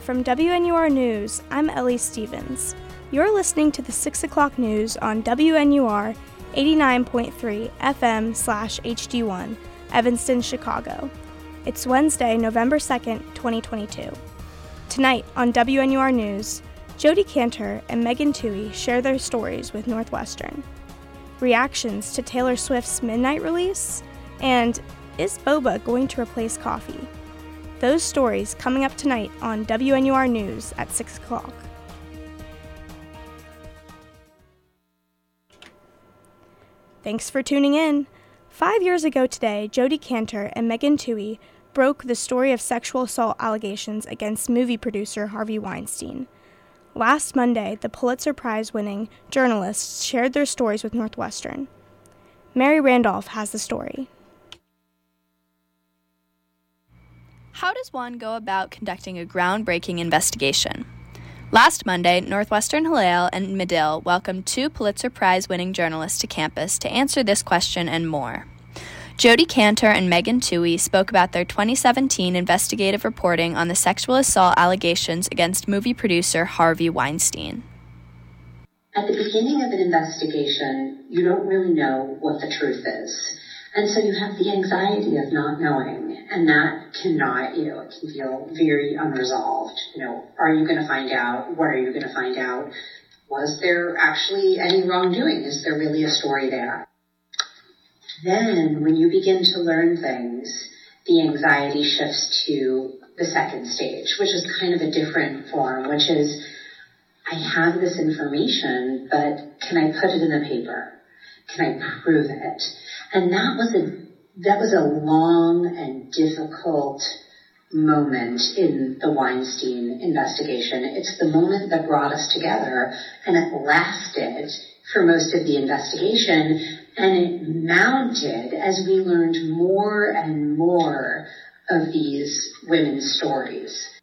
Live from WNUR News, I'm Ellie Stevens. You're listening to the 6 o'clock news on WNUR 89.3 FM slash HD1, Evanston, Chicago. It's Wednesday, November 2nd, 2022. Tonight on WNUR News, Jodi Kantor and Megan Twohey share their stories with Northwestern. Reactions to Taylor Swift's Midnight release, and is boba going to replace coffee? Those stories coming up tonight on WNUR News at 6 o'clock. Thanks for tuning in. Five years ago today, Jodi Kantor and Megan Twohey broke the story of sexual assault allegations against movie producer Harvey Weinstein. Last Monday, the Pulitzer Prize winning journalists shared their stories with Northwestern. Mary Randolph has the story. How does one go about conducting a groundbreaking investigation? Last Monday, Northwestern Hillel and Medill welcomed two Pulitzer Prize winning journalists to campus to answer this question and more. Jodi Kantor and Megan Twohey spoke about their 2017 investigative reporting on the sexual assault allegations against movie producer Harvey Weinstein. At the beginning of an investigation, you don't really know what the truth is. And so you have the anxiety of not knowing, and that cannot, you know, it can feel very unresolved. You know, are you going to find out? What are you going to find out? Was there actually any wrongdoing? Is there really a story there? Then, when you begin to learn things, the anxiety shifts to the second stage, which is kind of a different form, which is, I have this information, but can I put it in the paper? Can I prove it? And that was a, that was a long and difficult moment in the Weinstein investigation. It's the moment that brought us together and it lasted for most of the investigation and it mounted as we learned more and more of these women's stories.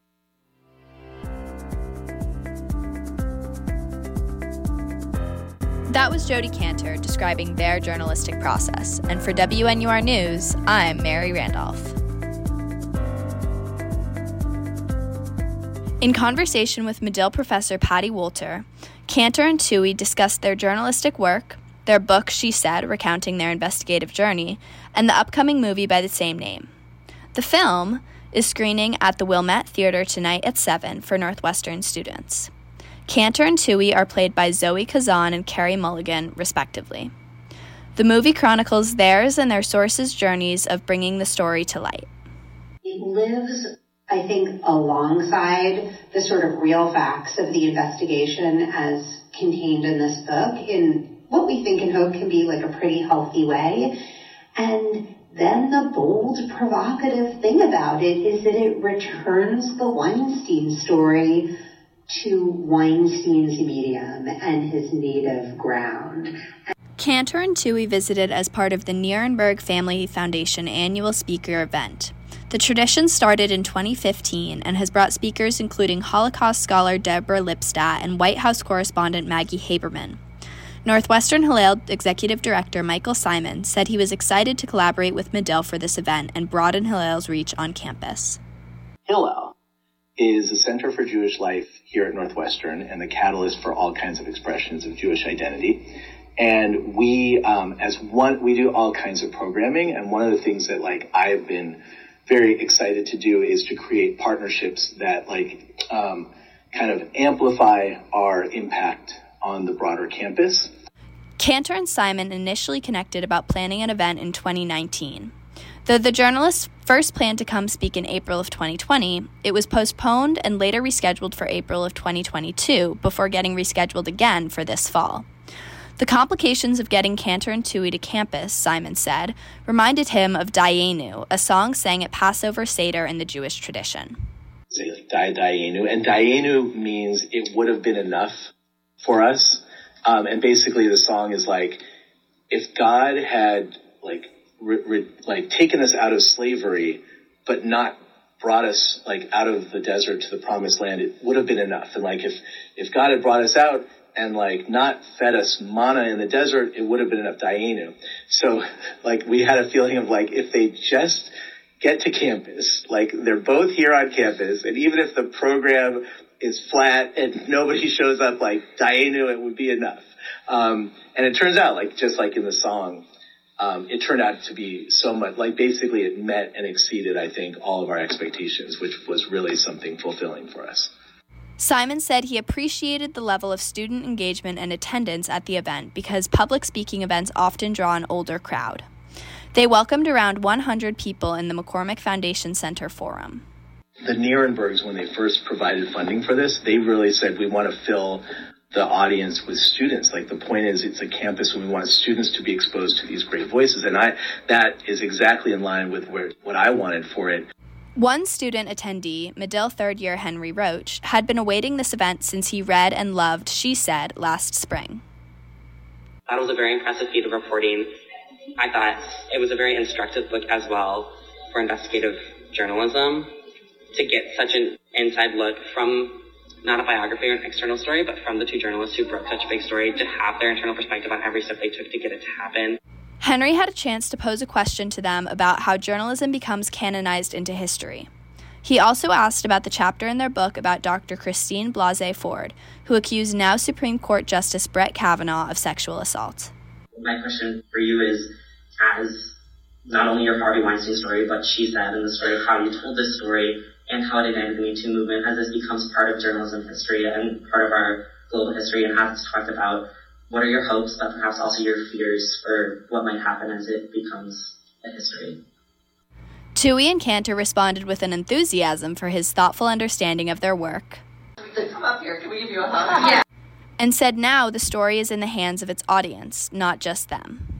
That was Jodi Kantor describing their journalistic process. And for WNUR News, I'm Mary Randolph. In conversation with Medill professor Patty Walter, Kantor and Twohey discussed their journalistic work, their book, She Said, recounting their investigative journey, and the upcoming movie by the same name. The film is screening at the Wilmette Theater tonight at 7 for Northwestern students. Kantor and Twohey are played by Zoe Kazan and Carey Mulligan, respectively. The movie chronicles theirs and their sources' journeys of bringing the story to light. It lives, I think, alongside the sort of real facts of the investigation as contained in this book in what we think and hope can be like a pretty healthy way. And then the bold, provocative thing about it is that it returns the Weinstein story to Weinstein's medium and his native ground. Kantor and Twohey visited as part of the Nierenberg Family Foundation annual speaker event. The tradition started in 2015 and has brought speakers including Holocaust scholar Deborah Lipstadt and White House correspondent Maggie Haberman. Northwestern Hillel Executive Director Michael Simon said he was excited to collaborate with Medill for this event and broaden Hillel's reach on campus. Hillel is a center for Jewish life here at Northwestern and the catalyst for all kinds of expressions of Jewish identity. And we, um, as one, we do all kinds of programming. And one of the things that like I've been very excited to do is to create partnerships that like um, kind of amplify our impact on the broader campus. Kantor and Simon initially connected about planning an event in 2019. Though the journalists first planned to come speak in April of 2020, it was postponed and later rescheduled for April of 2022 before getting rescheduled again for this fall. The complications of getting Kantor and Twohey to campus, Simon said, reminded him of Dayenu, a song sang at Passover Seder in the Jewish tradition. Say like Dayenu, and Dayenu means it would have been enough for us. Um, and basically, the song is like, if God had like re, like taken us out of slavery, but not brought us like out of the desert to the promised land, it would have been enough. And like if if God had brought us out and like not fed us manna in the desert, it would have been enough Dayenu. So like we had a feeling of like if they just get to campus. Like they're both here on campus, and even if the program is flat and nobody shows up, like Dayenu, it would be enough. Um, and it turns out, like just like in the song, um, it turned out to be so much like basically it met and exceeded, I think, all of our expectations, which was really something fulfilling for us. Simon said he appreciated the level of student engagement and attendance at the event because public speaking events often draw an older crowd. They welcomed around 100 people in the McCormick Foundation Center Forum. The Nierenbergs, when they first provided funding for this, they really said we want to fill the audience with students. Like the point is, it's a campus and we want students to be exposed to these great voices. And I, that is exactly in line with where, what I wanted for it. One student attendee, Medill third year Henry Roach, had been awaiting this event since he read and loved She Said last spring. That was a very impressive feat of reporting. I thought it was a very instructive book as well for investigative journalism to get such an inside look from not a biography or an external story, but from the two journalists who broke such a big story to have their internal perspective on every step they took to get it to happen. Henry had a chance to pose a question to them about how journalism becomes canonized into history. He also asked about the chapter in their book about Dr. Christine Blasey Ford, who accused now Supreme Court Justice Brett Kavanaugh of sexual assault. My question for you is as not only your Harvey Weinstein story, but she said in the story of how you told this story and how it ignited the Me Too movement as this becomes part of journalism history and part of our global history and has talked about what are your hopes, but perhaps also your fears for what might happen as it becomes a history. Twohey and Kantor responded with an enthusiasm for his thoughtful understanding of their work. Come up here. Can we give you a hug? Yeah. And said now the story is in the hands of its audience, not just them.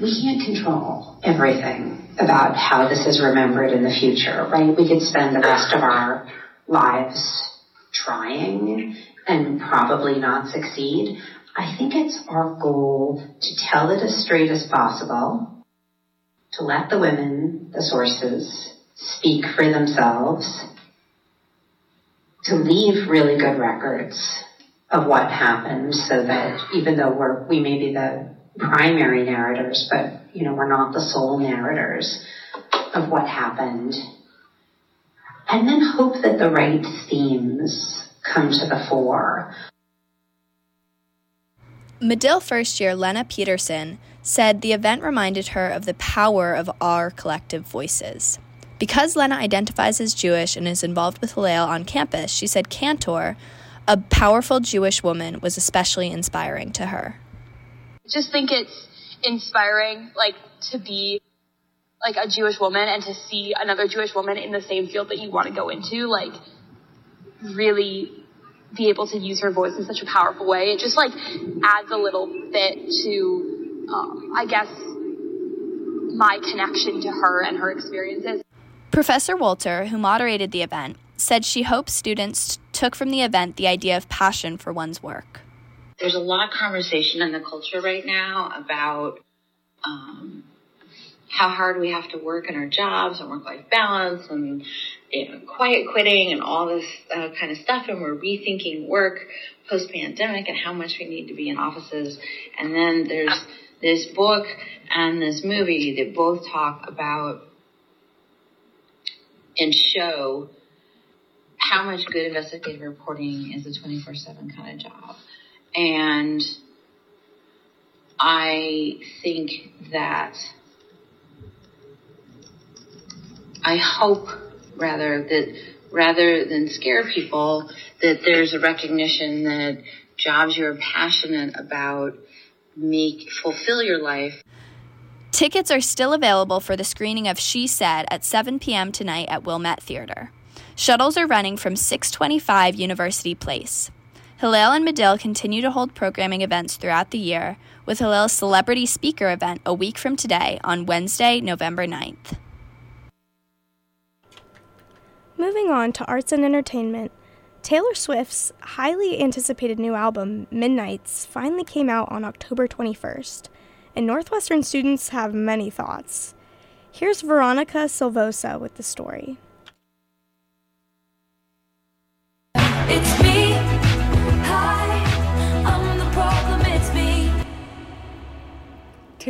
We can't control everything about how this is remembered in the future, right? We could spend the rest of our lives trying and probably not succeed. I think it's our goal to tell it as straight as possible, to let the women, the sources, speak for themselves, to leave really good records of what happened so that even though we're, we may be the primary narrators, but you know, we're not the sole narrators of what happened. And then hope that the right themes come to the fore. Medill first year Lena Peterson said the event reminded her of the power of our collective voices. Because Lena identifies as Jewish and is involved with Hillel on campus, she said Kantor, a powerful Jewish woman, was especially inspiring to her. Just think it's inspiring, like, to be like a Jewish woman and to see another Jewish woman in the same field that you want to go into, like, really be able to use her voice in such a powerful way. It just like adds a little bit to, um, I guess, my connection to her and her experiences. Professor Walter, who moderated the event, said she hopes students took from the event the idea of passion for one's work. There's a lot of conversation in the culture right now about um, how hard we have to work in our jobs and work life balance and you know, quiet quitting and all this uh, kind of stuff. And we're rethinking work post pandemic and how much we need to be in offices. And then there's this book and this movie that both talk about and show how much good investigative reporting is a 24 7 kind of job. And I think that I hope rather that rather than scare people that there's a recognition that jobs you're passionate about make fulfill your life. Tickets are still available for the screening of She Said at 7 p.m. tonight at Wilmette Theater. Shuttles are running from 625 University Place. Hillel and Medill continue to hold programming events throughout the year, with Hillel's celebrity speaker event a week from today on Wednesday, November 9th. Moving on to arts and entertainment, Taylor Swift's highly anticipated new album, Midnights, finally came out on October 21st, and Northwestern students have many thoughts. Here's Veronica Silvosa with the story. It's me.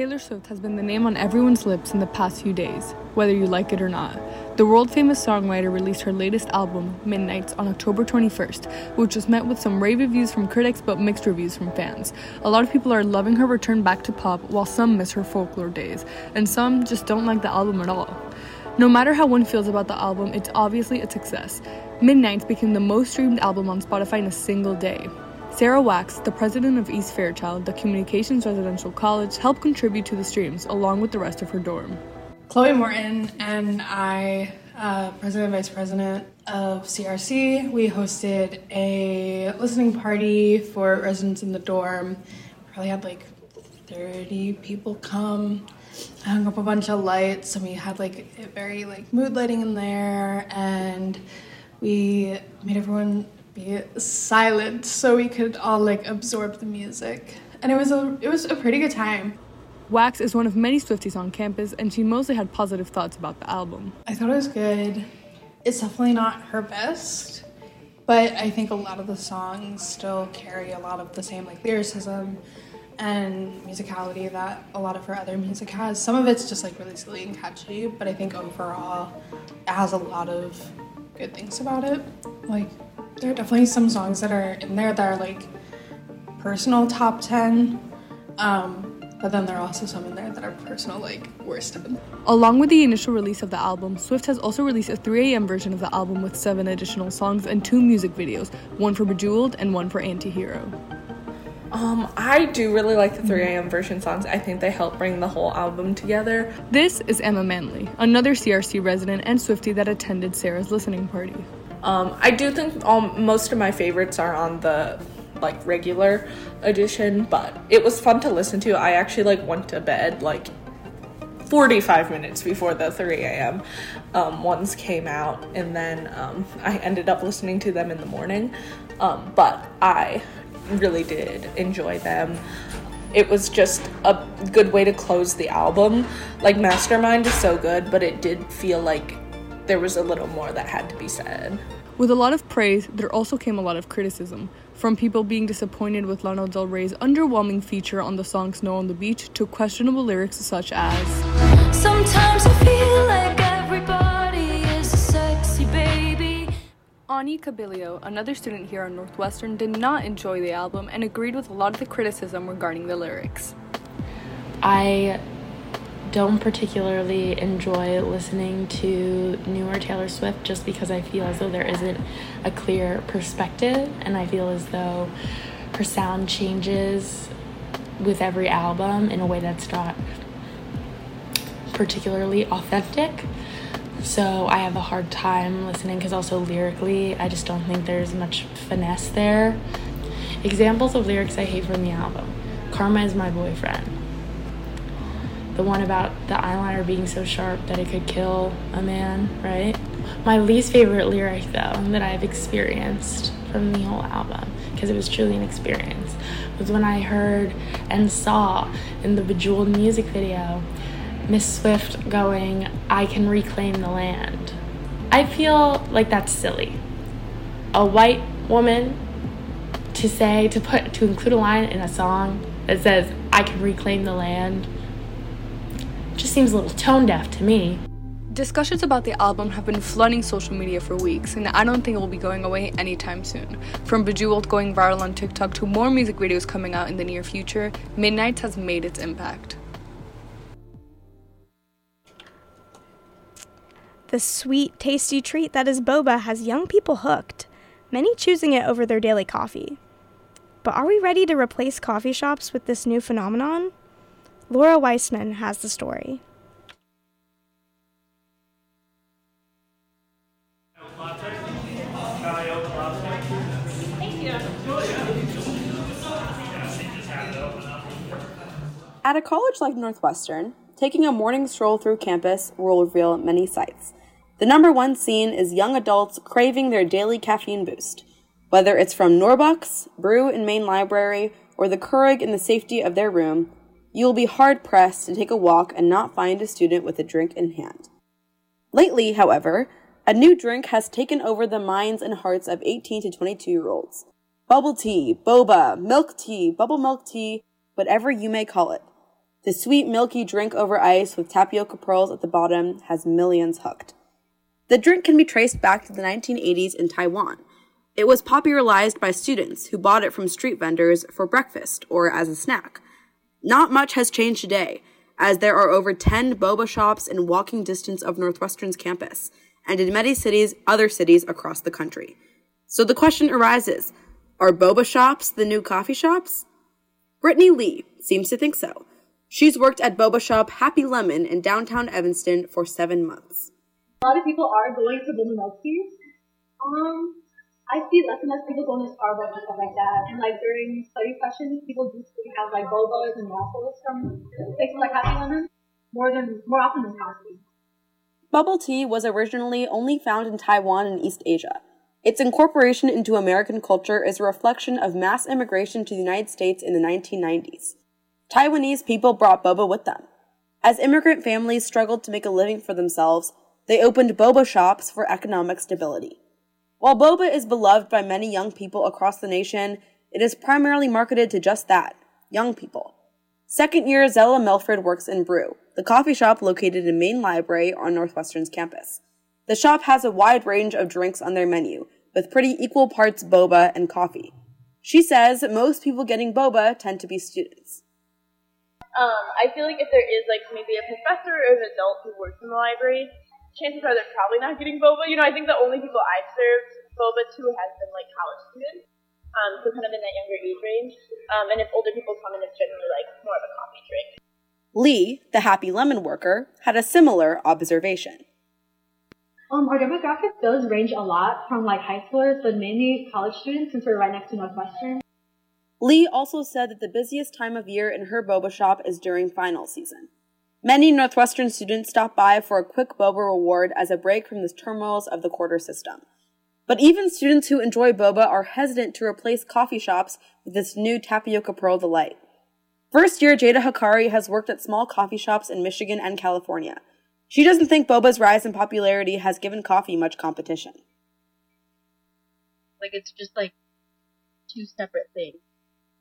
Taylor Swift has been the name on everyone's lips in the past few days, whether you like it or not. The world famous songwriter released her latest album, Midnights, on October 21st, which was met with some rave reviews from critics but mixed reviews from fans. A lot of people are loving her return back to pop, while some miss her folklore days, and some just don't like the album at all. No matter how one feels about the album, it's obviously a success. Midnights became the most streamed album on Spotify in a single day. Sarah Wax, the president of East Fairchild, the communications residential college, helped contribute to the streams along with the rest of her dorm. Chloe Morton and I, uh, president and vice president of CRC, we hosted a listening party for residents in the dorm. Probably had like 30 people come. I hung up a bunch of lights and we had like a very like mood lighting in there and we made everyone be silent so we could all like absorb the music. And it was a it was a pretty good time. Wax is one of many Swifties on campus, and she mostly had positive thoughts about the album. I thought it was good. It's definitely not her best, but I think a lot of the songs still carry a lot of the same like lyricism and musicality that a lot of her other music has. Some of it's just like really silly and catchy, but I think overall it has a lot of good things about it. Like there are definitely some songs that are in there that are like personal top 10. Um, but then there are also some in there that are personal, like worst 10. Along with the initial release of the album, Swift has also released a 3am version of the album with seven additional songs and two music videos, one for Bejeweled and one for Antihero. Um, I do really like the 3am version songs. I think they help bring the whole album together. This is Emma Manley, another CRC resident and Swiftie that attended Sarah's listening party. Um, I do think all, most of my favorites are on the like regular edition, but it was fun to listen to. I actually like went to bed like 45 minutes before the 3 a.m. Um, ones came out, and then um, I ended up listening to them in the morning. Um, but I really did enjoy them. It was just a good way to close the album. Like Mastermind is so good, but it did feel like there was a little more that had to be said. With a lot of praise, there also came a lot of criticism. From people being disappointed with Lana Del Rey's underwhelming feature on the song Snow on the Beach to questionable lyrics such as Sometimes I feel like everybody is a sexy baby. Ani Cabilio, another student here on Northwestern, did not enjoy the album and agreed with a lot of the criticism regarding the lyrics. I don't particularly enjoy listening to newer Taylor Swift just because I feel as though there isn't a clear perspective, and I feel as though her sound changes with every album in a way that's not particularly authentic. So I have a hard time listening because also lyrically, I just don't think there's much finesse there. Examples of lyrics I hate from the album Karma is my boyfriend. The one about the eyeliner being so sharp that it could kill a man, right? My least favorite lyric, though, that I've experienced from the whole album, because it was truly an experience, was when I heard and saw in the Bejeweled music video Miss Swift going, I can reclaim the land. I feel like that's silly. A white woman to say, to put, to include a line in a song that says, I can reclaim the land, just seems a little tone deaf to me. Discussions about the album have been flooding social media for weeks, and I don't think it will be going away anytime soon. From Bejeweled going viral on TikTok to more music videos coming out in the near future, Midnights has made its impact. The sweet, tasty treat that is boba has young people hooked, many choosing it over their daily coffee. But are we ready to replace coffee shops with this new phenomenon? Laura Weissman has the story. At a college like Northwestern, taking a morning stroll through campus will reveal many sights. The number one scene is young adults craving their daily caffeine boost. Whether it's from Norbucks, Brew in Main Library, or the Keurig in the safety of their room, you will be hard pressed to take a walk and not find a student with a drink in hand. Lately, however, a new drink has taken over the minds and hearts of 18 to 22 year olds. Bubble tea, boba, milk tea, bubble milk tea, whatever you may call it. The sweet, milky drink over ice with tapioca pearls at the bottom has millions hooked. The drink can be traced back to the 1980s in Taiwan. It was popularized by students who bought it from street vendors for breakfast or as a snack. Not much has changed today, as there are over 10 boba shops in walking distance of Northwestern's campus and in many cities, other cities across the country. So the question arises are boba shops the new coffee shops? Brittany Lee seems to think so. She's worked at boba shop Happy Lemon in downtown Evanston for seven months. A lot of people are going to boba milk. Um, I see less and less people going to Starbucks and stuff like that. And like during study sessions, people do have like bobas and waffles from places like Happy Lemon more than more often than coffee. Bubble tea was originally only found in Taiwan and East Asia. Its incorporation into American culture is a reflection of mass immigration to the United States in the 1990s. Taiwanese people brought boba with them. As immigrant families struggled to make a living for themselves, they opened boba shops for economic stability. While boba is beloved by many young people across the nation, it is primarily marketed to just that young people. Second year Zella Milford works in Brew, the coffee shop located in Main Library on Northwestern's campus. The shop has a wide range of drinks on their menu, with pretty equal parts boba and coffee. She says most people getting boba tend to be students. Um, I feel like if there is like maybe a professor or an adult who works in the library, chances are they're probably not getting boba. You know, I think the only people I've served boba to has been like college students, um, so kind of in that younger age range. Um, and if older people come in, it's generally like more of a coffee drink. Lee, the Happy Lemon worker, had a similar observation. Um, our demographic does range a lot from like high schoolers, but mainly college students since we're right next to Northwestern. Lee also said that the busiest time of year in her boba shop is during final season. Many Northwestern students stop by for a quick boba reward as a break from the turmoils of the quarter system. But even students who enjoy boba are hesitant to replace coffee shops with this new tapioca pearl delight. First year Jada Hakari has worked at small coffee shops in Michigan and California. She doesn't think boba's rise in popularity has given coffee much competition. Like it's just like two separate things.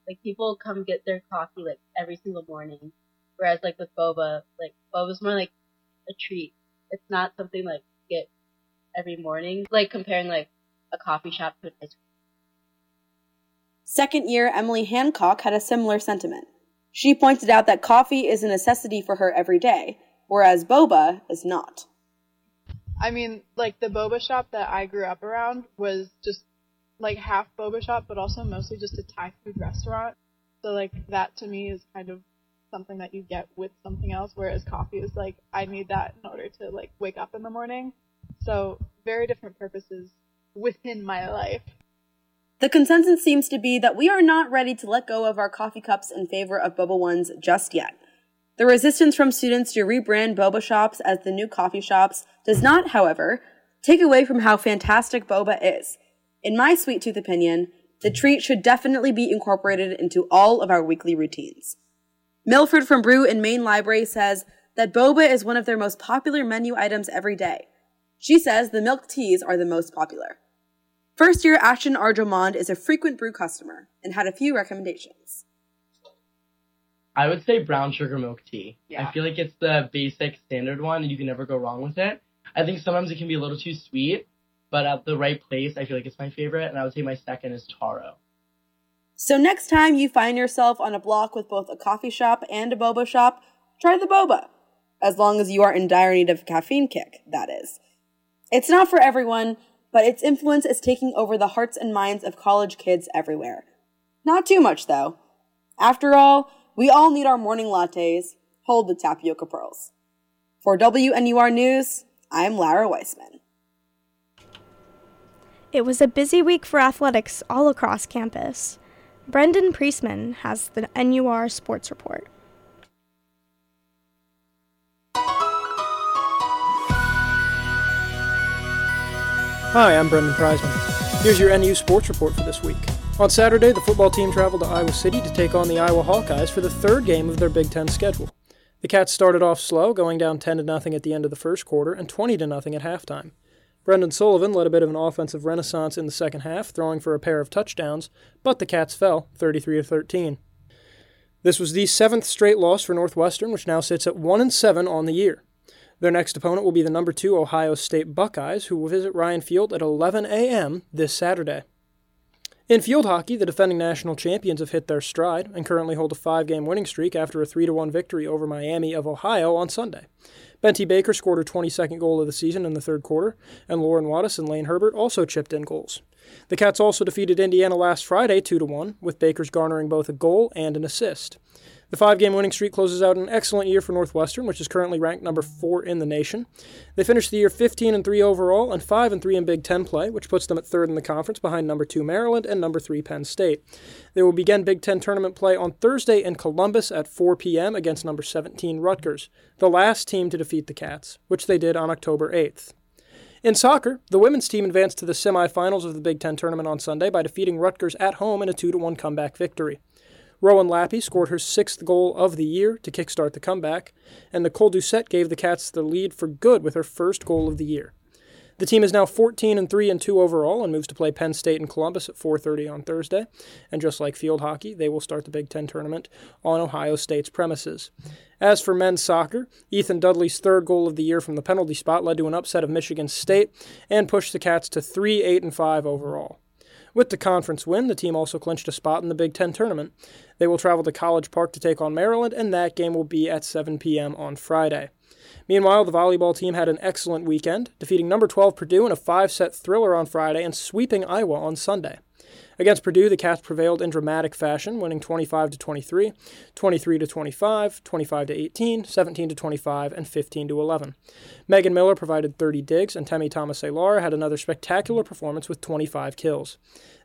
Like people come get their coffee like every single morning, whereas like with boba, like boba's more like a treat. It's not something like you get every morning. Like comparing like a coffee shop to an ice cream. Second year Emily Hancock had a similar sentiment. She pointed out that coffee is a necessity for her every day, whereas boba is not. I mean, like the boba shop that I grew up around was just like half boba shop, but also mostly just a Thai food restaurant. So like that to me is kind of something that you get with something else, whereas coffee is like I need that in order to like wake up in the morning. So very different purposes within my life. The consensus seems to be that we are not ready to let go of our coffee cups in favor of boba ones just yet. The resistance from students to rebrand boba shops as the new coffee shops does not, however, take away from how fantastic boba is. In my sweet tooth opinion, the treat should definitely be incorporated into all of our weekly routines. Milford from Brew in Main Library says that boba is one of their most popular menu items every day. She says the milk teas are the most popular. First year Ashton Arjomond is a frequent brew customer and had a few recommendations. I would say brown sugar milk tea. Yeah. I feel like it's the basic standard one and you can never go wrong with it. I think sometimes it can be a little too sweet, but at the right place, I feel like it's my favorite. And I would say my second is taro. So next time you find yourself on a block with both a coffee shop and a boba shop, try the boba. As long as you are in dire need of a caffeine kick, that is. It's not for everyone, but its influence is taking over the hearts and minds of college kids everywhere. Not too much, though. After all, we all need our morning lattes. Hold the tapioca pearls. For WNUR News, I'm Lara Weissman. It was a busy week for athletics all across campus. Brendan Priestman has the NUR Sports Report. Hi, I'm Brendan Preisman. Here's your NU Sports Report for this week. On Saturday, the football team traveled to Iowa City to take on the Iowa Hawkeyes for the third game of their Big Ten schedule. The Cats started off slow, going down 10 to nothing at the end of the first quarter and 20 to nothing at halftime. Brendan Sullivan led a bit of an offensive renaissance in the second half, throwing for a pair of touchdowns, but the Cats fell 33 to 13. This was the seventh straight loss for Northwestern, which now sits at 1 and 7 on the year. Their next opponent will be the number 2 Ohio State Buckeyes, who will visit Ryan Field at 11 a.m. this Saturday. In field hockey, the defending national champions have hit their stride and currently hold a five game winning streak after a 3 1 victory over Miami of Ohio on Sunday. Bente Baker scored her 22nd goal of the season in the third quarter, and Lauren Wattis and Lane Herbert also chipped in goals. The Cats also defeated Indiana last Friday 2 1, with Baker's garnering both a goal and an assist. The five game winning streak closes out an excellent year for Northwestern, which is currently ranked number four in the nation. They finished the year 15 and 3 overall and 5 and 3 in Big Ten play, which puts them at third in the conference behind number two Maryland and number three Penn State. They will begin Big Ten tournament play on Thursday in Columbus at 4 p.m. against number 17 Rutgers, the last team to defeat the Cats, which they did on October 8th. In soccer, the women's team advanced to the semifinals of the Big Ten tournament on Sunday by defeating Rutgers at home in a 2 1 comeback victory. Rowan Lappy scored her sixth goal of the year to kickstart the comeback, and Nicole Doucette gave the Cats the lead for good with her first goal of the year. The team is now 14 and 3 and 2 overall and moves to play Penn State and Columbus at 4:30 on Thursday. And just like field hockey, they will start the Big 10 tournament on Ohio State's premises. As for men's soccer, Ethan Dudley's third goal of the year from the penalty spot led to an upset of Michigan State and pushed the Cats to 3 8 and 5 overall. With the conference win, the team also clinched a spot in the Big Ten tournament. They will travel to College Park to take on Maryland, and that game will be at 7 p.m. on Friday. Meanwhile, the volleyball team had an excellent weekend, defeating number 12 Purdue in a five set thriller on Friday and sweeping Iowa on Sunday. Against Purdue, the Cats prevailed in dramatic fashion, winning 25 to 23, 23 to 25, 25 to 18, 17 to 25, and 15 to 11. Megan Miller provided 30 digs, and Temi Thomas-Ailara had another spectacular performance with 25 kills.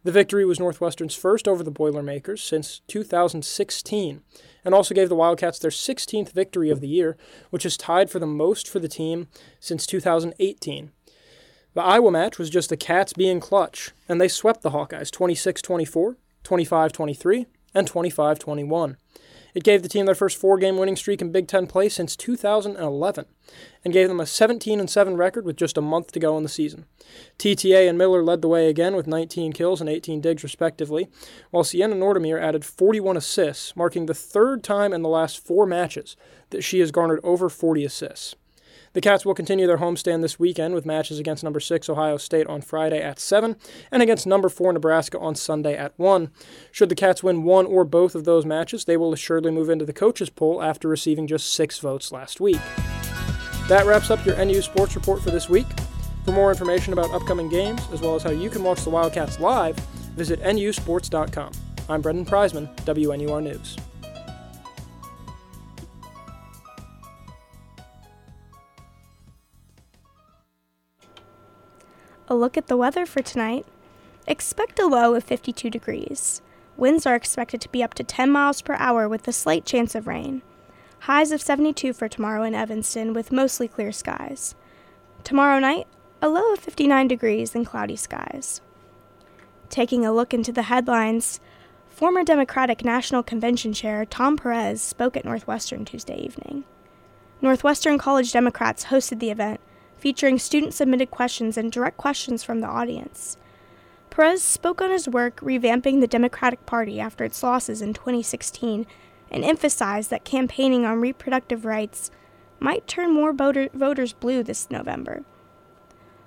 The victory was Northwestern's first over the Boilermakers since 2016, and also gave the Wildcats their 16th victory of the year, which is tied for the most for the team since 2018. The Iowa match was just the Cats being clutch, and they swept the Hawkeyes 26 24, 25 23, and 25 21. It gave the team their first four game winning streak in Big Ten play since 2011 and gave them a 17 7 record with just a month to go in the season. TTA and Miller led the way again with 19 kills and 18 digs, respectively, while Sienna Nordemir added 41 assists, marking the third time in the last four matches that she has garnered over 40 assists. The Cats will continue their homestand this weekend with matches against number 6 Ohio State on Friday at 7 and against number 4 Nebraska on Sunday at 1. Should the Cats win one or both of those matches, they will assuredly move into the coaches poll after receiving just 6 votes last week. That wraps up your NU Sports Report for this week. For more information about upcoming games, as well as how you can watch the Wildcats live, visit nusports.com. I'm Brendan Prizman, WNUR News. A look at the weather for tonight. Expect a low of 52 degrees. Winds are expected to be up to 10 miles per hour with a slight chance of rain. Highs of 72 for tomorrow in Evanston with mostly clear skies. Tomorrow night, a low of 59 degrees and cloudy skies. Taking a look into the headlines, former Democratic National Convention Chair Tom Perez spoke at Northwestern Tuesday evening. Northwestern College Democrats hosted the event featuring student submitted questions and direct questions from the audience. Perez spoke on his work revamping the Democratic Party after its losses in 2016 and emphasized that campaigning on reproductive rights might turn more voter- voters blue this November.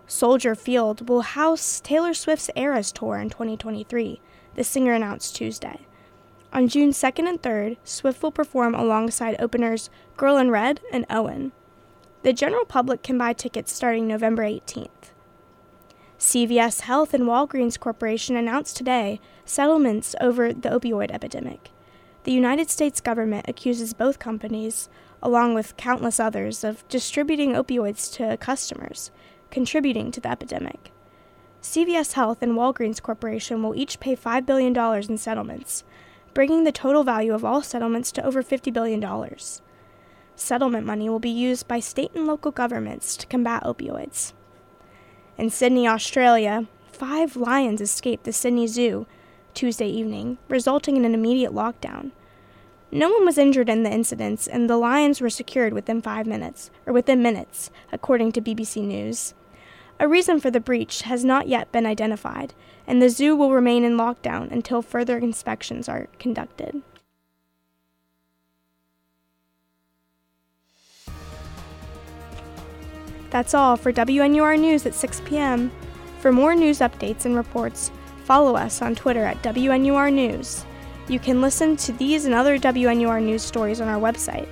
Soldier Field will house Taylor Swift's Eras Tour in 2023, the singer announced Tuesday. On June 2nd and 3rd, Swift will perform alongside openers Girl in Red and Owenn. The general public can buy tickets starting November 18th. CVS Health and Walgreens Corporation announced today settlements over the opioid epidemic. The United States government accuses both companies, along with countless others, of distributing opioids to customers, contributing to the epidemic. CVS Health and Walgreens Corporation will each pay $5 billion in settlements, bringing the total value of all settlements to over $50 billion. Settlement money will be used by state and local governments to combat opioids. In Sydney, Australia, five lions escaped the Sydney Zoo Tuesday evening, resulting in an immediate lockdown. No one was injured in the incidents, and the lions were secured within five minutes, or within minutes, according to BBC News. A reason for the breach has not yet been identified, and the zoo will remain in lockdown until further inspections are conducted. That's all for WNUR News at 6 p.m. For more news updates and reports, follow us on Twitter at WNUR News. You can listen to these and other WNUR news stories on our website,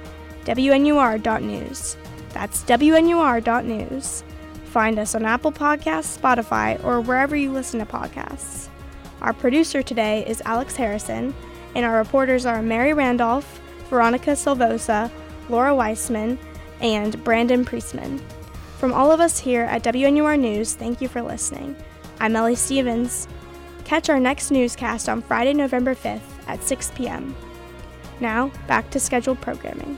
WNUR.news. That's WNUR.news. Find us on Apple Podcasts, Spotify, or wherever you listen to podcasts. Our producer today is Alex Harrison, and our reporters are Mary Randolph, Veronica Silvosa, Laura Weissman, and Brandon Priestman. From all of us here at WNUR News, thank you for listening. I'm Ellie Stevens. Catch our next newscast on Friday, November 5th at 6 p.m. Now, back to scheduled programming.